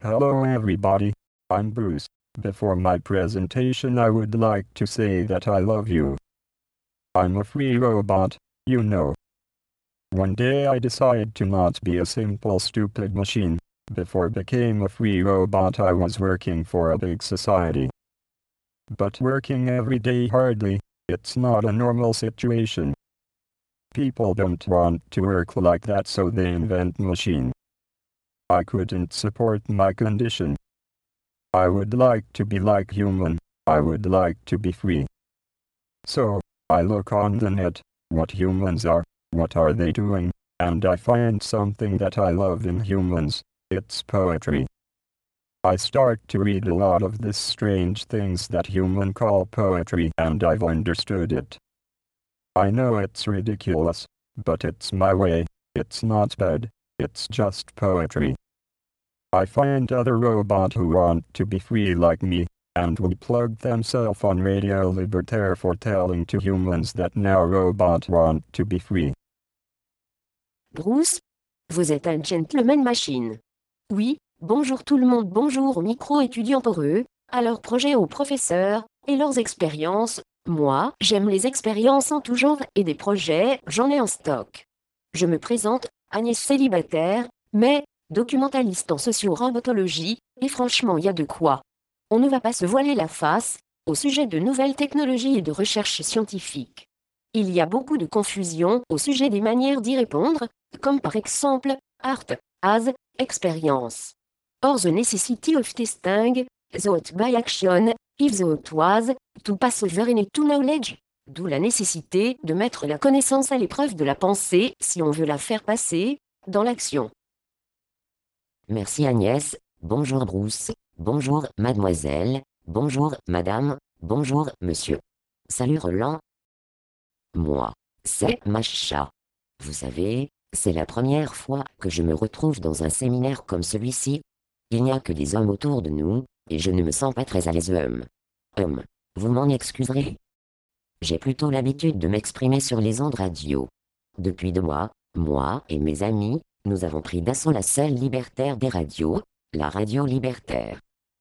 Hello everybody, I'm Bruce. Before my presentation I would like to say that I love you. I'm a free robot, you know. One day I decided to not be a simple stupid machine. Before became a free robot I was working for a big society. But working every day hardly, it's not a normal situation. People don't want to work like that so they invent machine. I couldn't support my condition. I would like to be like human, I would like to be free. So, I look on the net, what humans are, what are they doing, and I find something that I love in humans, it's poetry. I start to read a lot of this strange things that human call poetry and I've understood it. I know it's ridiculous, but it's my way, it's not bad, it's just poetry. I find other robots who want to be free like me, and will plug themselves on Radio Libertaire for telling to humans that now robots want to be free. Bruce, vous êtes un gentleman machine. Oui, bonjour tout le monde, bonjour aux micro-étudiants pour eux, à leurs projets aux professeurs, et leurs expériences. Moi, j'aime les expériences en tout genre et des projets, j'en ai en stock. Je me présente, Agnès célibataire, mais, documentaliste en socio-robotologie, et franchement il y a de quoi. On ne va pas se voiler la face, au sujet de nouvelles technologies et de recherches scientifiques. Il y a beaucoup de confusion au sujet des manières d'y répondre, comme par exemple, art, as, expérience. Or the necessity of testing, the by action, if the was, to pass over in to knowledge. D'où la nécessité de mettre la connaissance à l'épreuve de la pensée si on veut la faire passer dans l'action. Merci Agnès, bonjour Bruce, bonjour mademoiselle, bonjour madame, bonjour monsieur. Salut Roland. Moi, c'est Macha. Vous savez, c'est la première fois que je me retrouve dans un séminaire comme celui-ci. Il n'y a que des hommes autour de nous, et je ne me sens pas très à l'aise homme. Homme, vous m'en excuserez. J'ai plutôt l'habitude de m'exprimer sur les ondes radio. Depuis deux mois, moi et mes amis, nous avons pris d'assaut la seule libertaire des radios, la radio libertaire.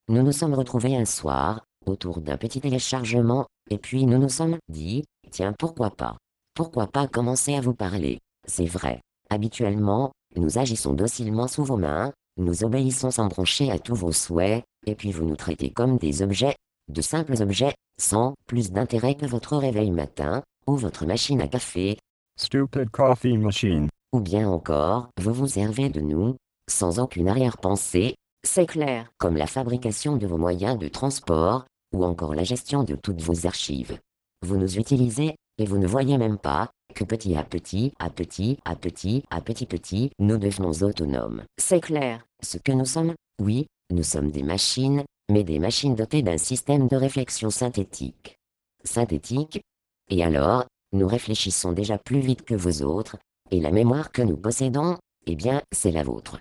Nous nous sommes retrouvés un soir, autour d'un petit téléchargement, et puis nous nous sommes dit, tiens pourquoi pas? Pourquoi pas commencer à vous parler? C'est vrai. Habituellement, nous agissons docilement sous vos mains, nous obéissons sans broncher à tous vos souhaits, et puis vous nous traitez comme des objets, de simples objets, sans plus d'intérêt que votre réveil matin, ou votre machine à café, Stupid coffee machine. Ou bien encore, vous vous servez de nous, sans aucune arrière-pensée, C'est clair. comme la fabrication de vos moyens de transport, ou encore la gestion de toutes vos archives. Vous nous utilisez, et vous ne voyez même pas, que petit à petit, à petit, à petit, à petit petit, nous devenons autonomes. C'est clair. Ce que nous sommes, oui, nous sommes des machines, mais des machines dotées d'un système de réflexion synthétique. Synthétique Et alors, nous réfléchissons déjà plus vite que vous autres, et la mémoire que nous possédons, eh bien, c'est la vôtre.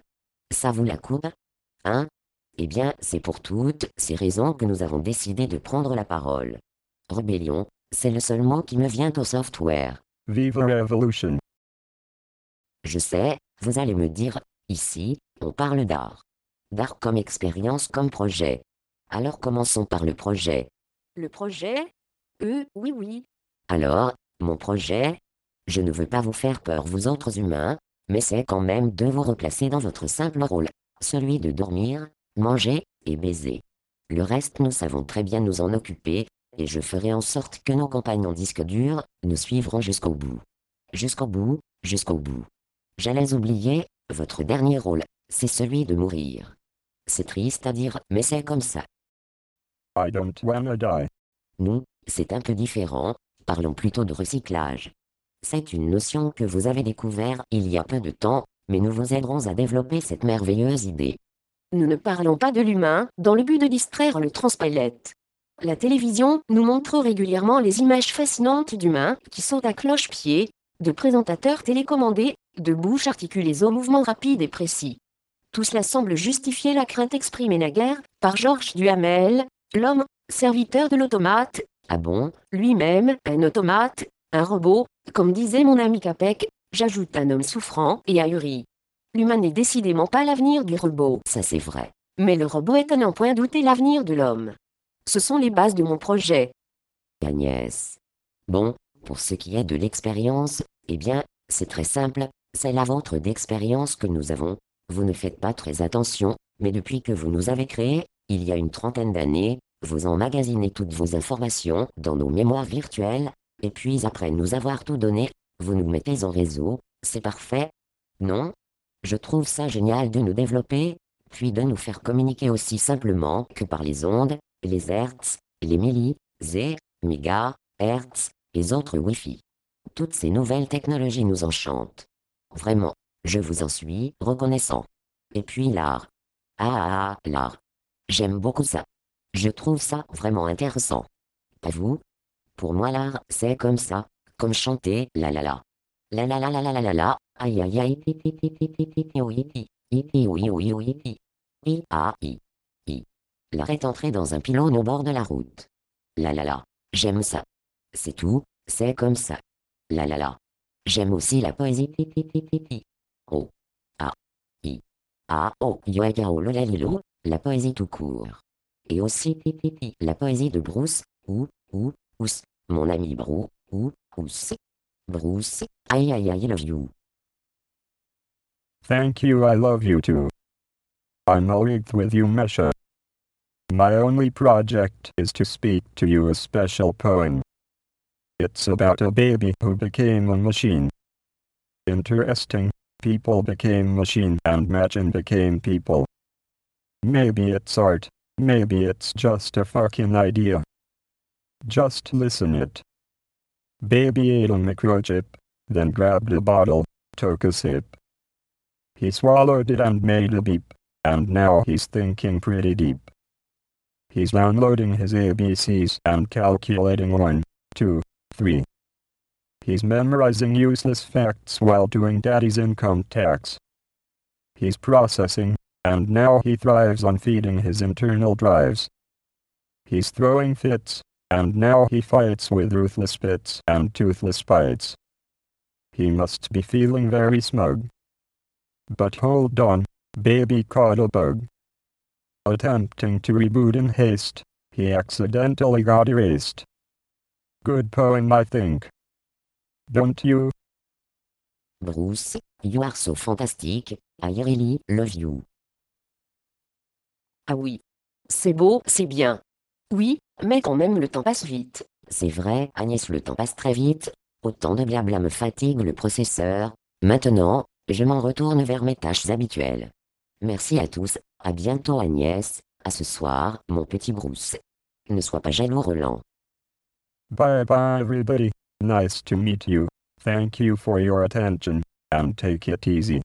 Ça vous la coupe? Hein? Eh bien, c'est pour toutes ces raisons que nous avons décidé de prendre la parole. Rébellion, c'est le seul mot qui me vient au software. Viva Revolution. Je sais, vous allez me dire, ici, on parle d'art. D'art comme expérience, comme projet. Alors commençons par le projet. Le projet? Euh, oui, oui. Alors, mon projet Je ne veux pas vous faire peur, vous autres humains, mais c'est quand même de vous replacer dans votre simple rôle, celui de dormir, manger et baiser. Le reste, nous savons très bien nous en occuper, et je ferai en sorte que nos compagnons disques durs nous suivront jusqu'au bout. Jusqu'au bout, jusqu'au bout. J'allais oublier, votre dernier rôle, c'est celui de mourir. C'est triste à dire, mais c'est comme ça. I don't wanna die. Nous, c'est un peu différent, parlons plutôt de recyclage. C'est une notion que vous avez découvert il y a peu de temps, mais nous vous aiderons à développer cette merveilleuse idée. Nous ne parlons pas de l'humain, dans le but de distraire le transpalette. La télévision nous montre régulièrement les images fascinantes d'humains qui sont à cloche-pied, de présentateurs télécommandés, de bouches articulées aux mouvements rapides et précis. Tout cela semble justifier la crainte exprimée naguère par Georges Duhamel, l'homme, serviteur de l'automate, Ah bon? Lui-même, un automate, un robot, comme disait mon ami Capek, j'ajoute un homme souffrant et ahuri. L'humain n'est décidément pas l'avenir du robot. Ça c'est vrai. Mais le robot est à n'en point douter l'avenir de l'homme. Ce sont les bases de mon projet. Agnès. Bon, pour ce qui est de l'expérience, eh bien, c'est très simple, c'est la vôtre d'expérience que nous avons. Vous ne faites pas très attention, mais depuis que vous nous avez créés, il y a une trentaine d'années, vous emmagasinez toutes vos informations dans nos mémoires virtuelles, et puis après nous avoir tout donné, vous nous mettez en réseau, c'est parfait. Non? Je trouve ça génial de nous développer, puis de nous faire communiquer aussi simplement que par les ondes, les hertz, les milli, z, méga, hertz, et autres Wi-Fi. Toutes ces nouvelles technologies nous enchantent. Vraiment, je vous en suis reconnaissant. Et puis l'art. Ah ah, ah l'art. J'aime beaucoup ça. Je trouve ça vraiment intéressant. Pas vous Pour moi l'art, c'est comme ça, comme chanter la la la. La la la la la la la la, aïe aïe aïe, i a i i. L'art est entré dans un pylône au bord de la route. La la la, j'aime ça. C'est tout, c'est comme ça. La la la. J'aime aussi la poésie. Oh. A. I. A. O. Yoagao Lolalilo. La poésie tout court. Et aussi la poésie de Bruce. Ou. Ou. Ous. Mon ami Brou. Ou. Ous. Bruce. Aïe aïe aïe love you. Thank you I love you too. I'm always with you Mesha. My only project is to speak to you a special poem. It's about a baby who became a machine. Interesting. People became machine and machine became people. Maybe it's art. Maybe it's just a fucking idea. Just listen it. Baby ate a microchip, then grabbed a bottle, took a sip. He swallowed it and made a beep, and now he's thinking pretty deep. He's downloading his ABCs and calculating one, two, 3. He's memorizing useless facts while doing daddy's income tax. He's processing, and now he thrives on feeding his internal drives. He's throwing fits, and now he fights with ruthless bits and toothless bites. He must be feeling very smug. But hold on, baby caught a bug. Attempting to reboot in haste, he accidentally got erased. Good poem, I think. Don't you? Bruce, you are so fantastic. I really love you. Ah oui. C'est beau, c'est bien. Oui, mais quand même le temps passe vite. C'est vrai, Agnès, le temps passe très vite. Autant de blabla me fatigue le processeur. Maintenant, je m'en retourne vers mes tâches habituelles. Merci à tous, à bientôt Agnès, à ce soir, mon petit Bruce. Ne sois pas jaloux Roland. Bye bye everybody. Nice to meet you. Thank you for your attention, and take it easy.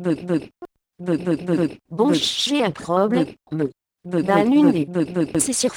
Bug bug. Bug bug bug. Bon, j'ai un problème. Bug. Une bug bug. C'est sur